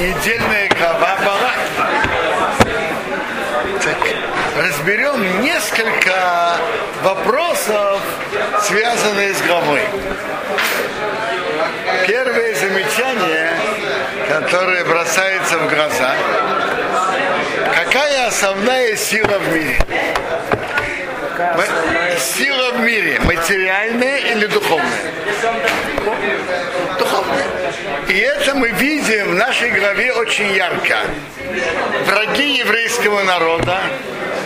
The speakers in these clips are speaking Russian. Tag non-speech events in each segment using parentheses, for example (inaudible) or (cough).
недельная глава Балак. Так, разберем несколько вопросов, связанных с главой. Первое замечание, которое бросается в глаза. Какая основная сила в мире? Сила в мире материальная или духовная? Духовная. И это мы видим в нашей главе очень ярко. Враги еврейского народа,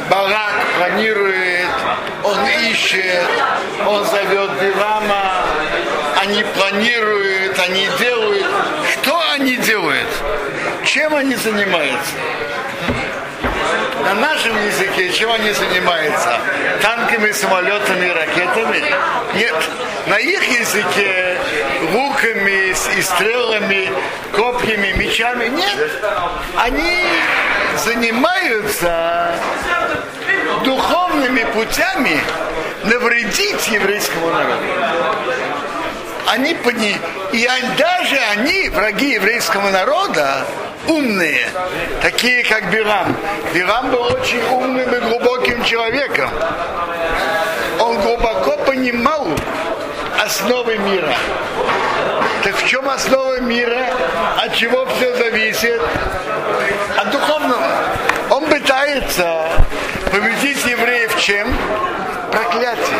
Барак планирует, он ищет, он зовет Билама, они планируют, они делают. Что они делают? Чем они занимаются? На нашем языке чем они занимаются? Танками, самолетами, ракетами? Нет. На их языке луками и стрелами, копьями, мечами? Нет. Они занимаются духовными путями навредить еврейскому народу. Они пони... И даже они, враги еврейского народа, умные, такие как Бирам. Бирам был очень умным и глубоким человеком. Он глубоко понимал основы мира. Так в чем основа мира? От чего все зависит? От духовного. Он пытается победить евреев чем? Проклятие.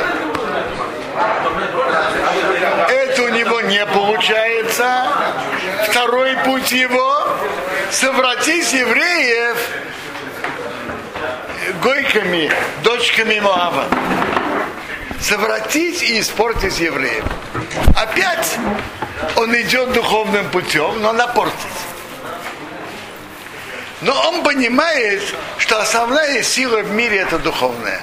Это у него не получается. Второй путь его совратить евреев гойками, дочками Моава. Совратить и испортить евреев. Опять он идет духовным путем, но напортить. Но он понимает, что основная сила в мире это духовная.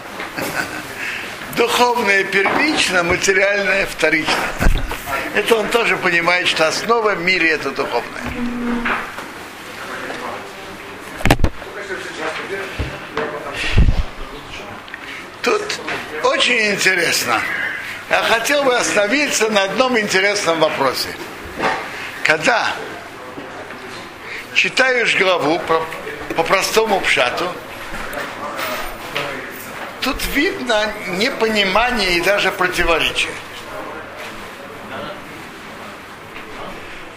Духовное первично, материальное вторично. Это он тоже понимает, что основа в мире это духовное. Тут очень интересно. Я хотел бы остановиться на одном интересном вопросе. Когда читаешь главу по, по простому пшату, тут видно непонимание и даже противоречие.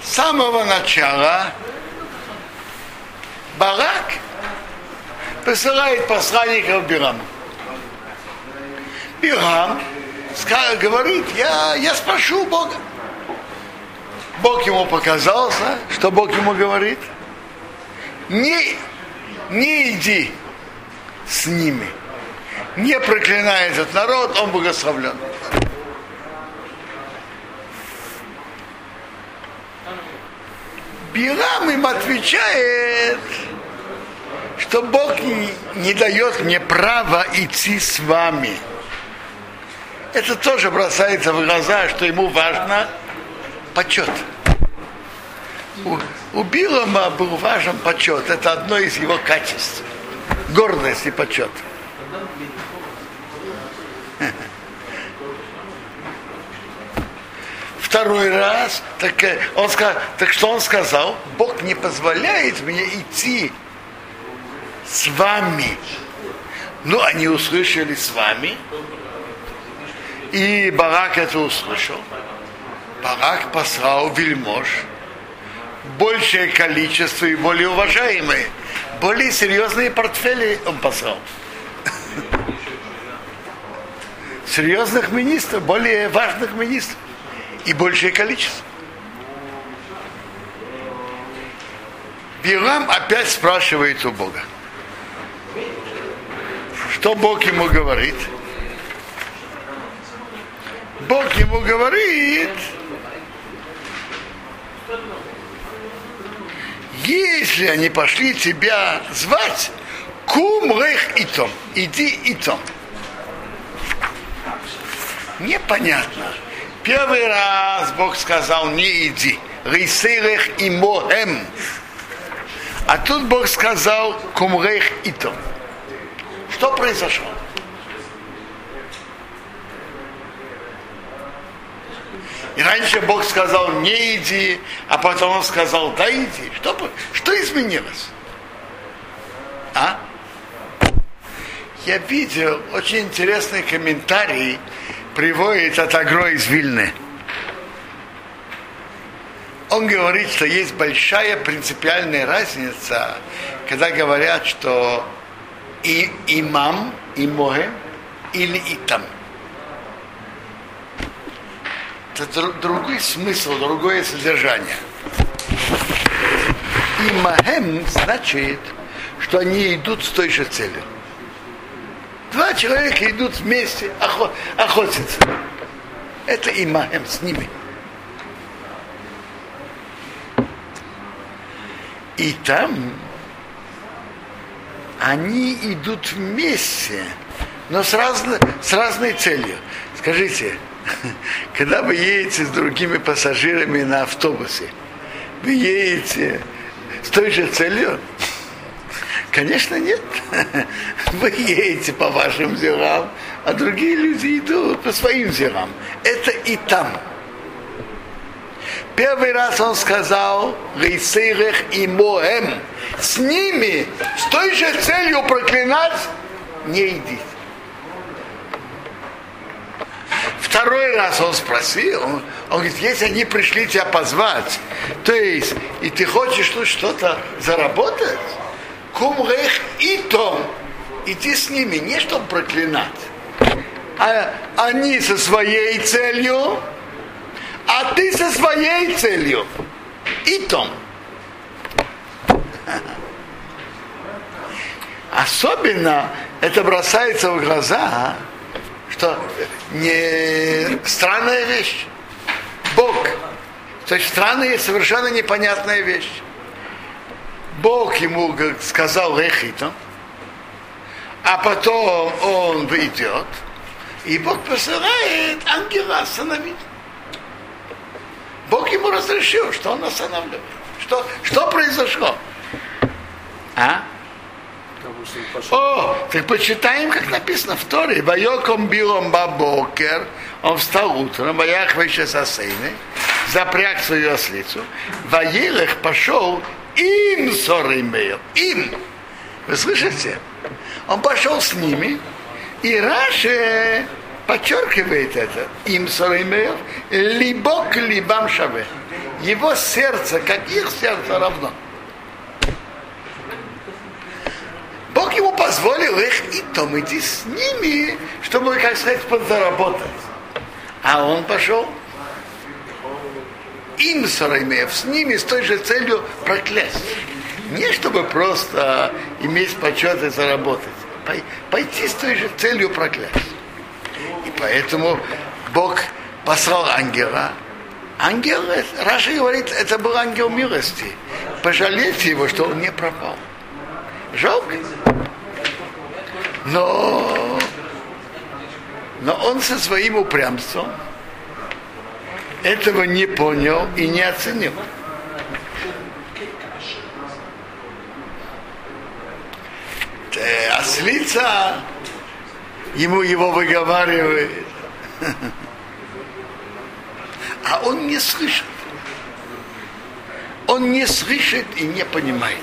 С самого начала Барак посылает посланников Бираму. Бирам говорит, я, я спрошу Бога. Бог ему показался, что Бог ему говорит. Не, не иди с ними. Не проклинай этот народ, он благословлен. Бирам им отвечает, что Бог не, не дает мне права идти с вами. Это тоже бросается в глаза, что ему важно почет. У, у Билама был важен почет. Это одно из его качеств. Гордость и почет. Второй раз, так, э, он, так что он сказал? Бог не позволяет мне идти с вами. Ну, они услышали с вами, и Барак это услышал. Барак послал вельмож, большее количество и более уважаемые, более серьезные портфели он послал. Серьезных министров, более важных министров и большее количество. Бирам опять спрашивает у Бога. Что Бог ему говорит? Бог ему говорит, если они пошли тебя звать, кум рейх и том, иди и том. Непонятно. Первый раз Бог сказал, не иди. Рейсерех и мохем. А тут Бог сказал, кумрех и том. Что произошло? И раньше Бог сказал, не иди, а потом он сказал, да иди. Что, что изменилось? А? Я видел очень интересный комментарий, приводит от Агро из Вильны. Он говорит, что есть большая принципиальная разница, когда говорят, что и имам, и моем, или итам. Это другой смысл, другое содержание. И махем значит, что они идут с той же целью. Два человека идут вместе охот, охотиться. Это имахем с ними. И там они идут вместе, но с, разно, с разной целью. Скажите, (laughs) когда вы едете с другими пассажирами на автобусе, вы едете с той же целью? Конечно, нет. (laughs) Вы едете по вашим зерам, а другие люди идут по своим зерам. Это и там. Первый раз он сказал, Рейсейрех и Моэм, с ними, с той же целью проклинать, не идите. Второй раз он спросил, он, он говорит, если они пришли тебя позвать, то есть, и ты хочешь тут что-то заработать, кумрех и том, иди с ними, не чтобы проклинать, а они со своей целью, а ты со своей целью. И том. Особенно это бросается в глаза, что не странная вещь. Бог. То есть странная и совершенно непонятная вещь. Бог ему сказал Рехитом, а потом он выйдет, и Бог посылает ангела остановить. Бог ему разрешил, что он останавливает. Что, что произошло? А? О, так почитаем, как написано в Торе. Вайоком билом бабокер, он встал утром, ваях выше сосейны, запряг свою ослицу, воелых пошел им сорымею, им. Вы слышите? Он пошел с ними, и Раши подчеркивает это. Им сорымеев, либо к либам шаве. Его сердце, как их сердце равно. Бог ему позволил их и том идти с ними, чтобы, как сказать, подзаработать. А он пошел им Сараймеев, с ними с той же целью проклясть. Не чтобы просто иметь почет и заработать. Пойти с той же целью проклясть. И поэтому Бог послал ангела. Ангел, Раша говорит, это был ангел милости. Пожалейте его, что он не пропал. Жалко. Но, но он со своим упрямством этого не понял и не оценил. Ослица ему его выговаривает. (laughs) А он не слышит. Он не слышит и не понимает.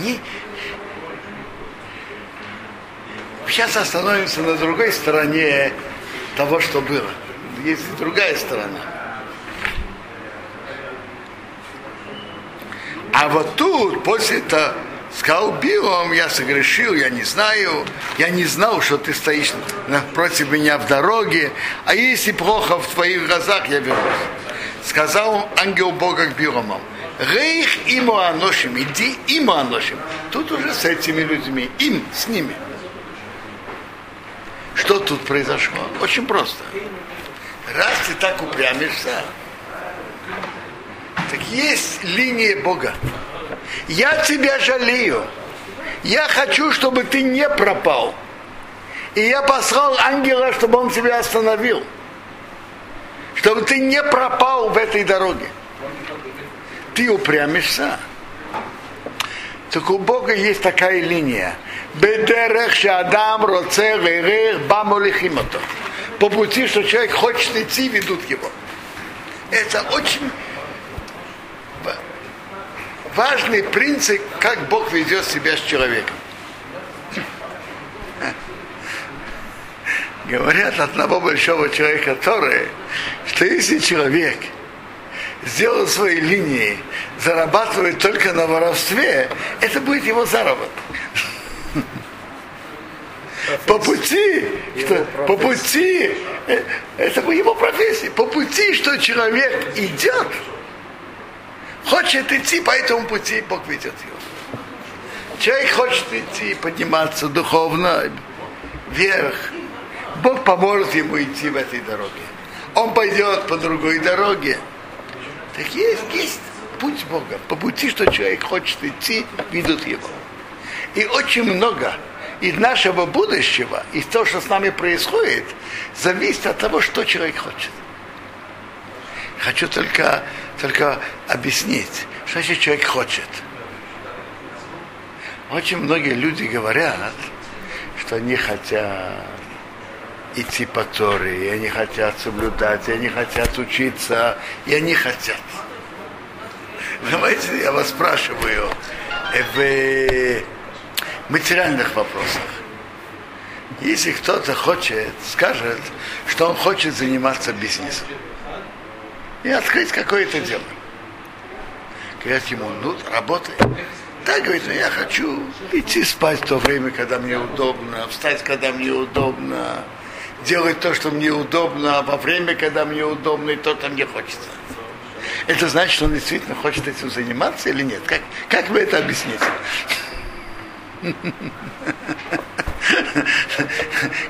Не... Сейчас остановимся на другой стороне того, что было. Есть другая сторона. А вот тут, после этого, сказал Билом, я согрешил, я не знаю, я не знал, что ты стоишь напротив меня в дороге, а если плохо в твоих глазах, я вернусь. Сказал ангел Бога к Билому, Рейх ему аношим, иди ему аношим. Тут уже с этими людьми, им, с ними. Что тут произошло? Очень просто. Раз ты так упрямишься, так есть линия Бога. Я тебя жалею. Я хочу, чтобы ты не пропал. И я послал ангела, чтобы он тебя остановил. Чтобы ты не пропал в этой дороге ты упрямишься, так у Бога есть такая линия. Бедерех шадам роце верех бамолихимото. По пути, что человек хочет идти, ведут его. Это очень важный принцип, как Бог ведет себя с человеком. Говорят одного большого человека, который, что если человек – сделал свои линии, зарабатывает только на воровстве, это будет его заработок. По пути, что, по пути, э, это его профессия, по пути, что человек идет, хочет идти по этому пути, Бог ведет его. Человек хочет идти, подниматься духовно вверх. Бог поможет ему идти в этой дороге. Он пойдет по другой дороге. Так есть, есть путь Бога. По пути, что человек хочет идти, ведут его. И очень много из нашего будущего, из того, что с нами происходит, зависит от того, что человек хочет. Хочу только, только объяснить, что значит человек хочет. Очень многие люди говорят, что они хотят идти по Торе, и они хотят соблюдать, и они хотят учиться, и они хотят. Давайте я вас спрашиваю, в материальных вопросах. Если кто-то хочет, скажет, что он хочет заниматься бизнесом и открыть какое-то дело. Говорят ему, ну, работай. Так говорит, ну, я хочу идти спать в то время, когда мне удобно, встать, когда мне удобно, делать то, что мне удобно, во время, когда мне удобно, и то, что мне хочется. Это значит, что он действительно хочет этим заниматься или нет? Как, как вы это объясните?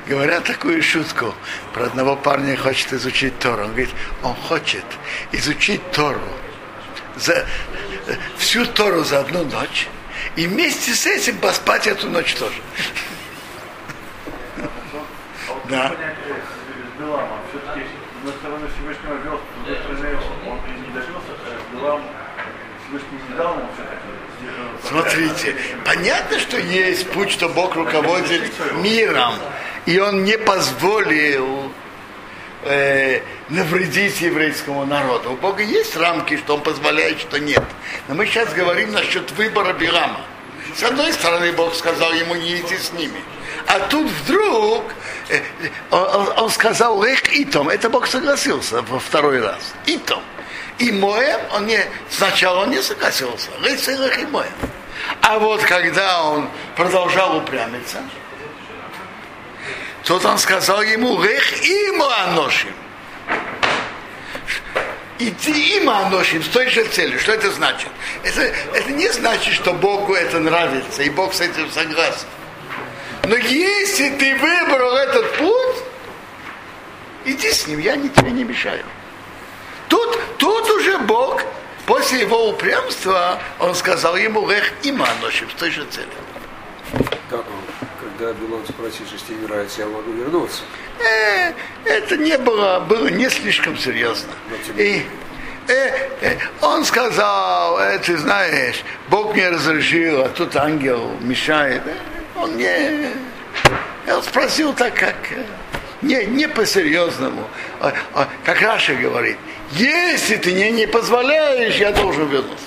Говорят такую шутку про одного парня хочет изучить Тору. Он говорит, он хочет изучить Тору за всю Тору за одну ночь и вместе с этим поспать эту ночь тоже. Да. Все-таки на сторону Всевышнего вел, с другой стороны, он не добился, Всевышний не дал ему все-таки Смотрите, понятно, что есть путь, что Бог руководит миром, и Он не позволил э, навредить еврейскому народу. У Бога есть рамки, что Он позволяет, что нет. Но мы сейчас говорим насчет выбора Бирама. С одной стороны, Бог сказал ему не идти с ними. А тут вдруг э, он, он сказал Лех Итом. Это Бог согласился во второй раз. Итом. И Моем, он не, сначала он не согласился. Лех и Моем. А вот когда он продолжал упрямиться, тут он сказал ему, Рех ему аношим. Иди им аношим с той же целью. Что это значит? Это, это не значит, что Богу это нравится, и Бог с этим согласен. Но если ты выбрал этот путь, иди с ним, я не тебе не мешаю. Тут, тут уже Бог После его упрямства он сказал ему Лех Иманошим с той же целью. Как он, когда Билон спросил, что тебе нравится, я могу вернуться? Э, это не было, было не слишком серьезно. И, э, э, он сказал, э, ты знаешь, Бог мне разрешил, а тут ангел мешает. Э, он не... Он спросил так, как... Не, не по-серьезному. А, а, как Раша говорит, если ты мне не позволяешь, я должен вернуться.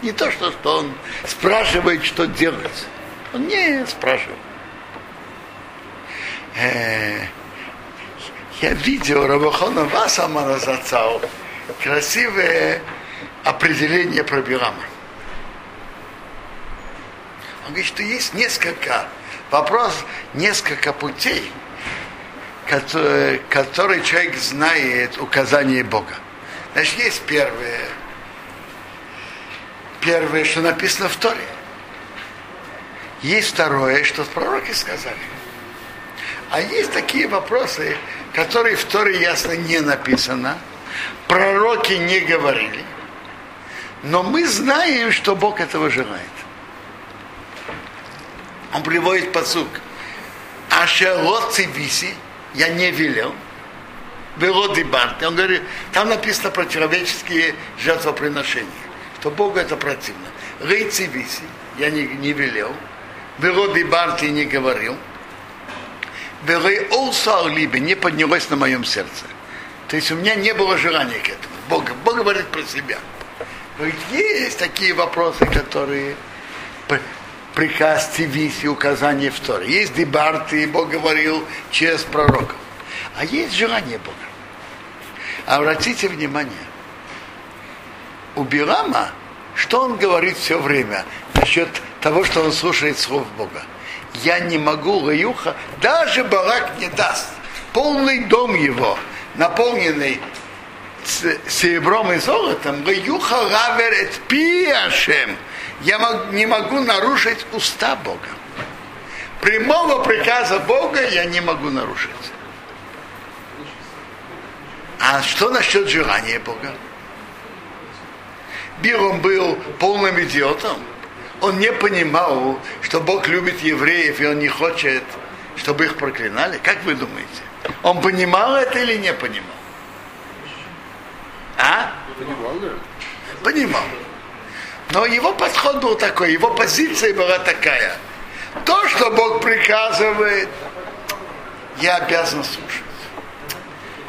Не то, что, что он спрашивает, что делать. Он не спрашивает. Э, я видел Рабахона Васамара Зацау красивое определение про Бирама. Он говорит, что есть несколько вопрос, несколько путей, который, который человек знает указание Бога. Значит, есть первое, первое, что написано в Торе. Есть второе, что пророки сказали. А есть такие вопросы, которые в Торе ясно не написано, пророки не говорили, но мы знаем, что Бог этого желает. Он приводит посук. Ашерот цивиси, я не велел. Было дебанты. Он говорит, там написано про человеческие жертвоприношения, что Богу это противно. Рейци виси, я не, не велел. Было дебанты не говорил. Велой олсар либе не поднялось на моем сердце. То есть у меня не было желания к этому. Бог, Бог говорит про себя. Есть такие вопросы, которые приказ, цивис и указания в Торе. Есть дебарты, и Бог говорил через пророков. А есть желание Бога. Обратите внимание, у Билама, что он говорит все время насчет того, что он слушает слов Бога. Я не могу, Лаюха, даже Балак не даст. Полный дом его, наполненный серебром и золотом, Лаюха Равер Пиашем. Я не могу нарушить уста Бога. Прямого приказа Бога я не могу нарушить. А что насчет желания Бога? Билом был полным идиотом. Он не понимал, что Бог любит евреев, и он не хочет, чтобы их проклинали. Как вы думаете? Он понимал это или не понимал? А? Понимал, да. Понимал. Но его подход был такой, его позиция была такая. То, что Бог приказывает, я обязан слушать.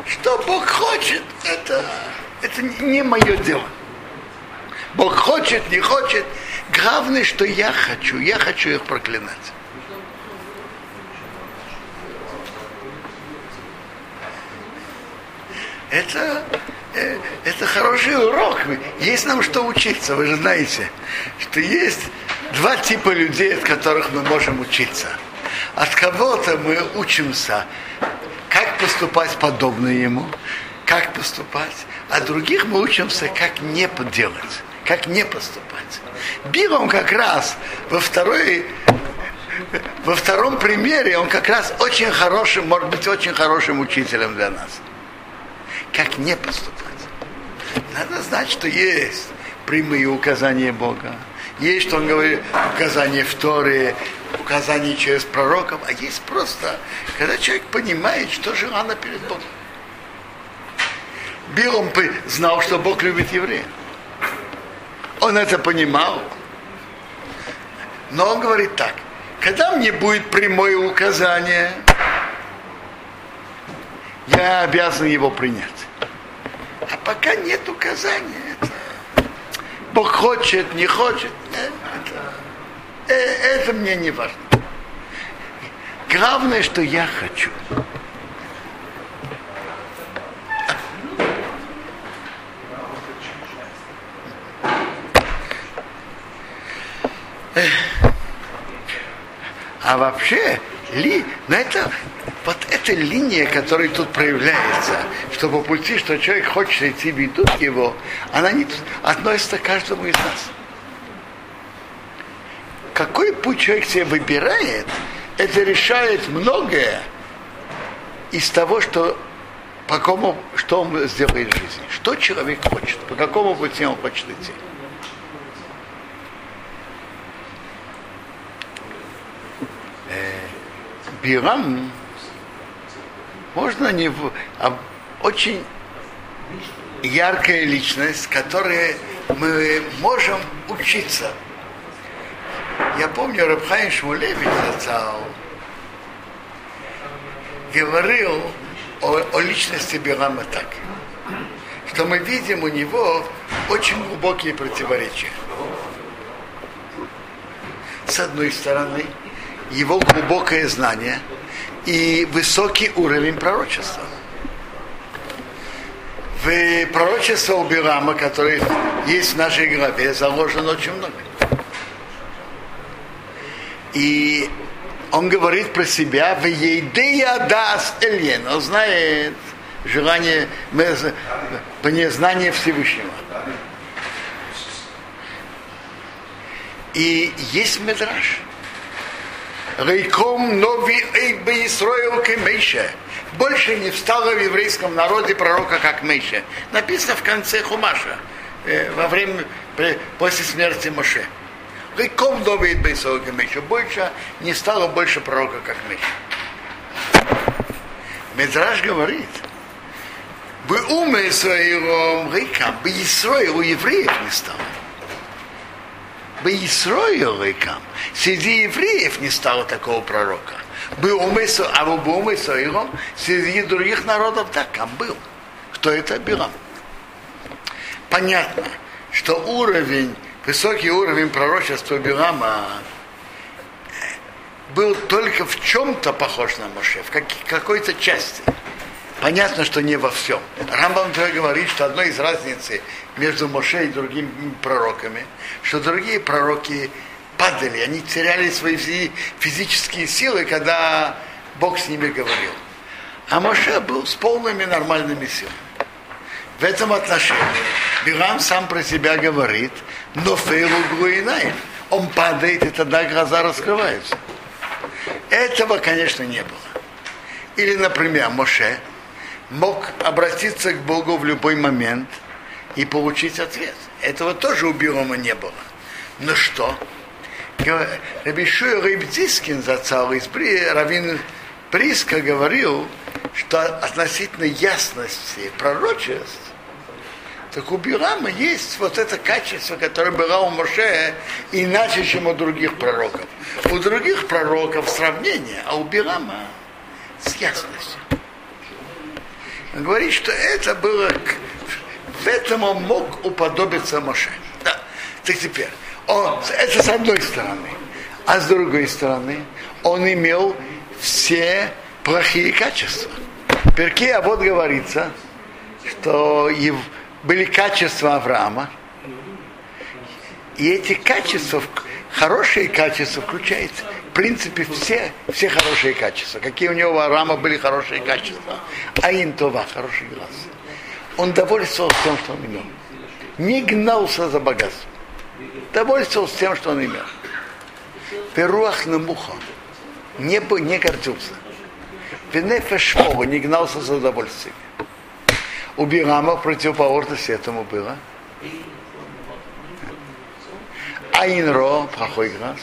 Что Бог хочет, это, это не мое дело. Бог хочет, не хочет. Главное, что я хочу. Я хочу их проклинать. Это, это хороший урок. Есть нам что учиться. Вы же знаете, что есть два типа людей, от которых мы можем учиться. От кого-то мы учимся, как поступать подобно ему, как поступать. А других мы учимся, как не делать как не поступать. Билом как раз во второй во втором примере он как раз очень хорошим, может быть, очень хорошим учителем для нас. Как не поступать. Надо знать, что есть прямые указания Бога. Есть, что он говорит, указания в Торе, указания через пророков, а есть просто, когда человек понимает, что желано перед Богом. Билом знал, что Бог любит евреев. Он это понимал. Но он говорит так, когда мне будет прямое указание, я обязан его принять. А пока нет указания, это, Бог хочет, не хочет, это, э, это мне не важно. Главное, что я хочу. А вообще, ли, на это, вот эта линия, которая тут проявляется, что по пути, что человек хочет идти, ведут его, она не относится к каждому из нас. Какой путь человек себе выбирает, это решает многое из того, что по кому, что он сделает в жизни. Что человек хочет, по какому пути он хочет идти. Бирам можно не а очень яркая личность, которой мы можем учиться. Я помню, Рабхай Шмулевич зацал говорил о, о личности Бирама так, что мы видим у него очень глубокие противоречия. С одной стороны, его глубокое знание и высокий уровень пророчества. В пророчестве Убирама, который есть в нашей главе, заложено очень много. И он говорит про себя, в Ейдея дас Эльен, он знает желание, незнание Всевышнего. И есть медраж – Рейком нови эйбе Исроил Мейше. Больше не встало в еврейском народе пророка, как Мейше. Написано в конце Хумаша, э, во время, после смерти Моше. Рейком нови эйбе Исроил Мейше. Больше не стало больше пророка, как Мейше. Медраж говорит, бы уме Исраилом Рейкам, бы Исраил у евреев не стало. Бы Исраил Рейкам среди евреев не стало такого пророка. Был умысел, а был умысел Иром, среди других народов, да, там был. Кто это Бирам? Понятно, что уровень, высокий уровень пророчества Бирама был только в чем-то похож на Моше, в какой-то части. Понятно, что не во всем. Рамбам говорит, что одной из разниц между Моше и другими пророками, что другие пророки падали, они теряли свои физические силы, когда Бог с ними говорил. А Моше был с полными нормальными силами. В этом отношении Бирам сам про себя говорит, но фейлу груинаев. Он падает, и тогда глаза раскрываются. Этого, конечно, не было. Или, например, Моше мог обратиться к Богу в любой момент и получить ответ. Этого тоже у Бирома не было. Но что? Рабишуя Рыбдискин зацал из Равин Приска говорил, что относительно ясности пророчеств, так у Бирама есть вот это качество, которое было у Моше иначе, чем у других пророков. У других пророков сравнение, а у Бирама с ясностью. Он говорит, что это было, в этом он мог уподобиться Моше. Да. Так теперь, он, это с одной стороны. А с другой стороны, он имел все плохие качества. Перке, а вот говорится, что его, были качества Авраама, и эти качества, хорошие качества включаются. В принципе, все, все хорошие качества. Какие у него у Авраама были хорошие качества. Аин Това, хороший глаз. Он довольствовался тем, что он имел. Не гнался за богатством. Довольствовался тем, что он имел. Перуах на муха. Не, не гордился. Венефеш не гнался за удовольствием. У Бирама противоположность этому было. Айнро, плохой глаз.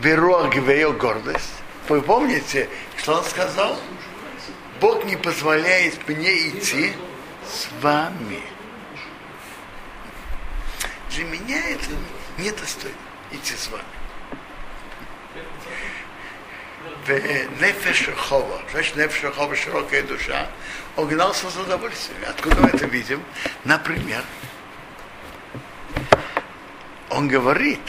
Веруах Гвейл, гордость. Вы помните, что он сказал? Бог не позволяет мне идти с вами. Для меня это недостойно идти с вами. Нефеш Хова, значит, Нефеш Хова, широкая душа, он гнался за удовольствием. Откуда мы это видим? Например, он говорит,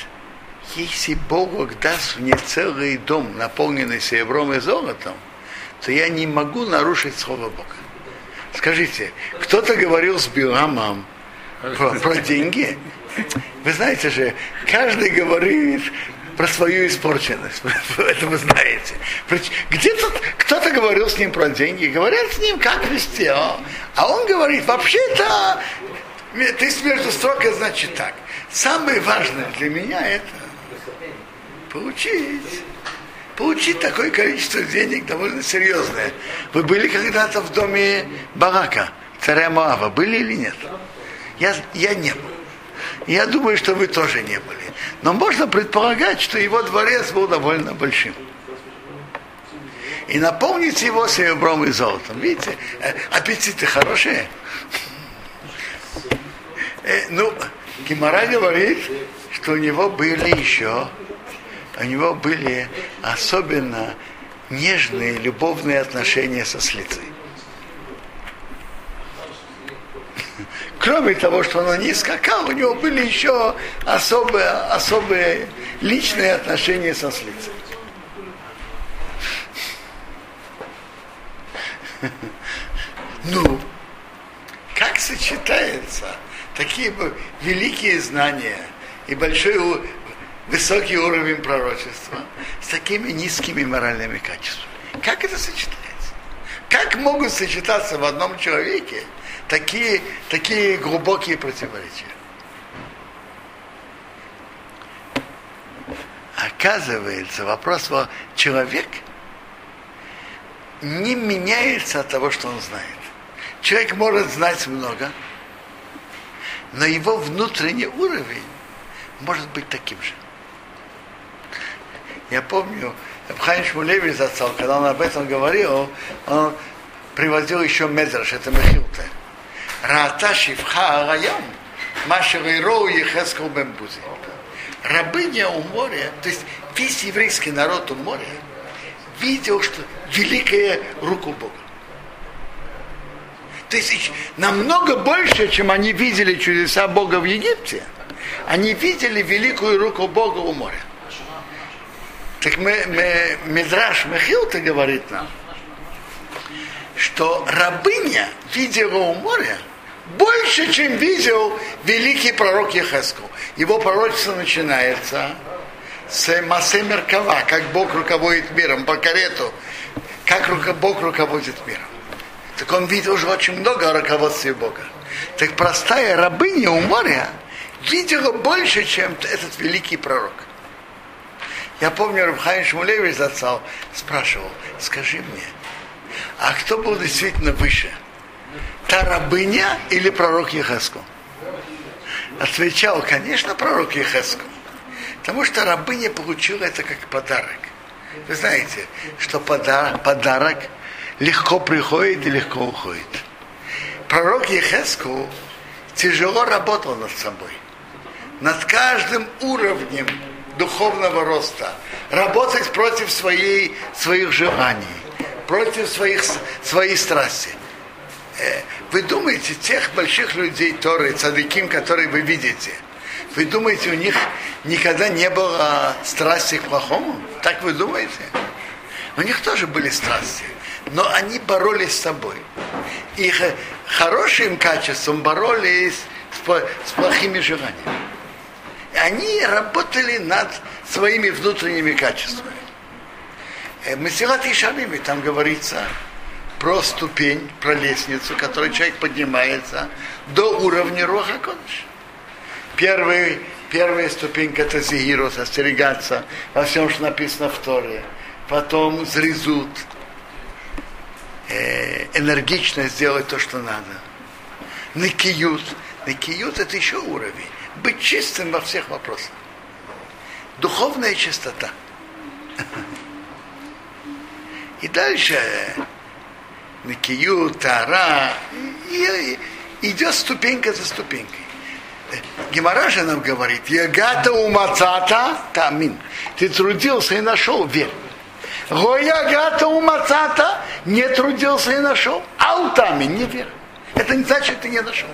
если Бог даст мне целый дом, наполненный серебром и золотом, то я не могу нарушить слово Бога. Скажите, кто-то говорил с Биламом про, про деньги? Вы знаете же, каждый говорит про свою испорченность. Это вы знаете. Где-то кто-то говорил с ним про деньги, говорят с ним, как вести. А, а он говорит, вообще-то ты между строкой, значит так. Самое важное для меня это получить. Получить такое количество денег довольно серьезное. Вы были когда-то в доме Барака, царя Моава, были или нет? Я, я не был. Я думаю, что вы тоже не были. Но можно предполагать, что его дворец был довольно большим. И наполнить его серебром и золотом. Видите, э, аппетиты хорошие. Э, ну, Гимара говорит, что у него были еще, у него были особенно нежные любовные отношения со слицей. Кроме того, что он не скакал, у него были еще особые, особые личные отношения со слицей. Ну, как сочетается такие великие знания и большой высокий уровень пророчества с такими низкими моральными качествами? Как это сочетается? Как могут сочетаться в одном человеке такие, такие глубокие противоречия. Оказывается, вопрос во человек не меняется от того, что он знает. Человек может знать много, но его внутренний уровень может быть таким же. Я помню, Абхайм Шмулевич зацал, когда он об этом говорил, он приводил еще Медраш, это Мехилте. Раата шифха араям, машер и роу ехескал бембузи. Рабыня у моря, то есть весь еврейский народ у моря, видел, что великая руку Бога. То есть намного больше, чем они видели чудеса Бога в Египте, они видели великую руку Бога у моря. Так мы, мы, Мидраш Мехилта говорит нам, что рабыня видела у моря больше, чем видел великий пророк Ехеску. Его пророчество начинается с Масе Меркава, как Бог руководит миром, по карету, как Бог руководит миром. Так он видел уже очень много о руководстве Бога. Так простая рабыня у моря видела больше, чем этот великий пророк. Я помню, Рабхайм Шмулевич зацал спрашивал, скажи мне, а кто был действительно выше? Та рабыня или пророк Ехеску? Отвечал, конечно, пророк Ехеску. Потому что рабыня получила это как подарок. Вы знаете, что подарок, подарок легко приходит и легко уходит. Пророк Ехеску тяжело работал над собой. Над каждым уровнем духовного роста. Работать против своей, своих желаний, против своих, своей страсти. Э, вы думаете, тех больших людей Торы, цадыким, которые вы видите, вы думаете, у них никогда не было страсти к плохому? Так вы думаете? У них тоже были страсти, но они боролись с собой. Их хорошим качеством боролись с плохими желаниями. Они работали над своими внутренними качествами. Э, Масилат и там говорится про ступень, про лестницу, которой человек поднимается до уровня Руха Кодыш. Первый, первая ступенька это зигирус, остерегаться во всем, что написано в Торе. Потом зрезут, э, энергично сделать то, что надо. Накиют. Накиют это еще уровень. Быть чистым во всех вопросах. Духовная чистота. (laughs) И дальше Накию, Тара, и, и идет ступенька за ступенькой. Гемора же нам говорит, Ягата умацата тамин. Ты трудился и нашел, верь. Гоягата умацата не трудился и нашел. Аутами, не верь. Это не значит, ты не нашел.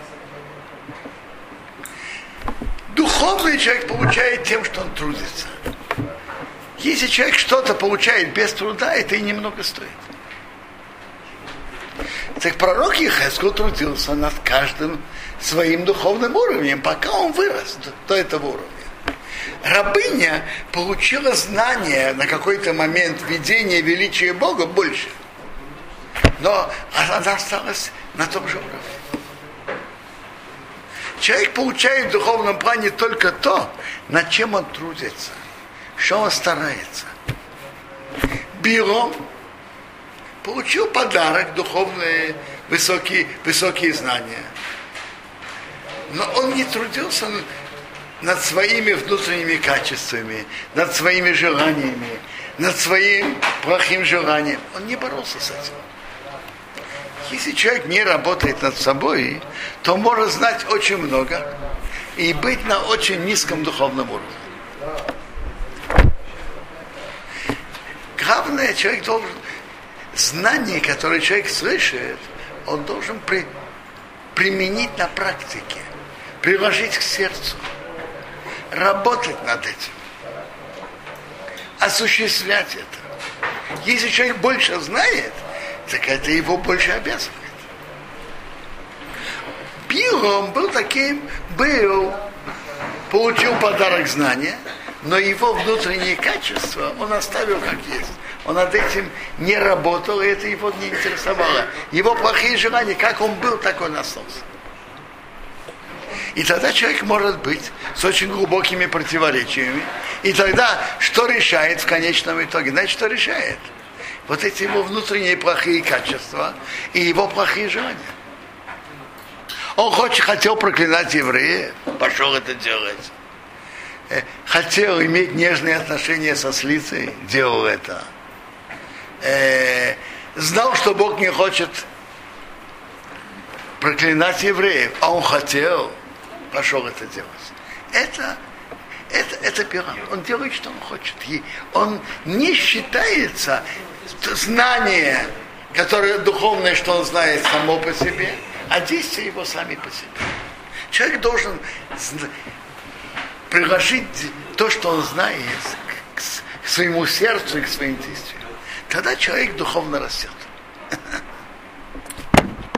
Духовный человек получает тем, что он трудится. Если человек что-то получает без труда, это и немного стоит. Так пророк Ехескел трудился над каждым своим духовным уровнем, пока он вырос до этого уровня. Рабыня получила знание на какой-то момент видения величия Бога больше. Но она осталась на том же уровне. Человек получает в духовном плане только то, над чем он трудится, что он старается. Билом получил подарок, духовные высокие, высокие знания. Но он не трудился над своими внутренними качествами, над своими желаниями, над своим плохим желанием. Он не боролся с этим. Если человек не работает над собой, то может знать очень много и быть на очень низком духовном уровне. Главное, человек должен знание, которое человек слышит, он должен при, применить на практике, приложить к сердцу, работать над этим, осуществлять это. Если человек больше знает, так это его больше обязывает. Билом был таким, был, получил подарок знания, но его внутренние качества он оставил как есть. Он над этим не работал, и это его не интересовало. Его плохие желания, как он был, такой насос. И тогда человек может быть с очень глубокими противоречиями. И тогда что решает в конечном итоге? Знаете, что решает? Вот эти его внутренние плохие качества и его плохие желания. Он хочет, хотел проклинать евреев, пошел это делать. Э, хотел иметь нежные отношения со слицей, делал это э, знал, что Бог не хочет проклинать евреев, а он хотел, пошел это делать. Это, Это, это Билам. Он делает, что он хочет. И он не считается знание, которое духовное, что он знает само по себе, а действия его сами по себе. Человек должен приложить то, что он знает, к, своему сердцу и к своим действиям. Тогда человек духовно растет. (laughs)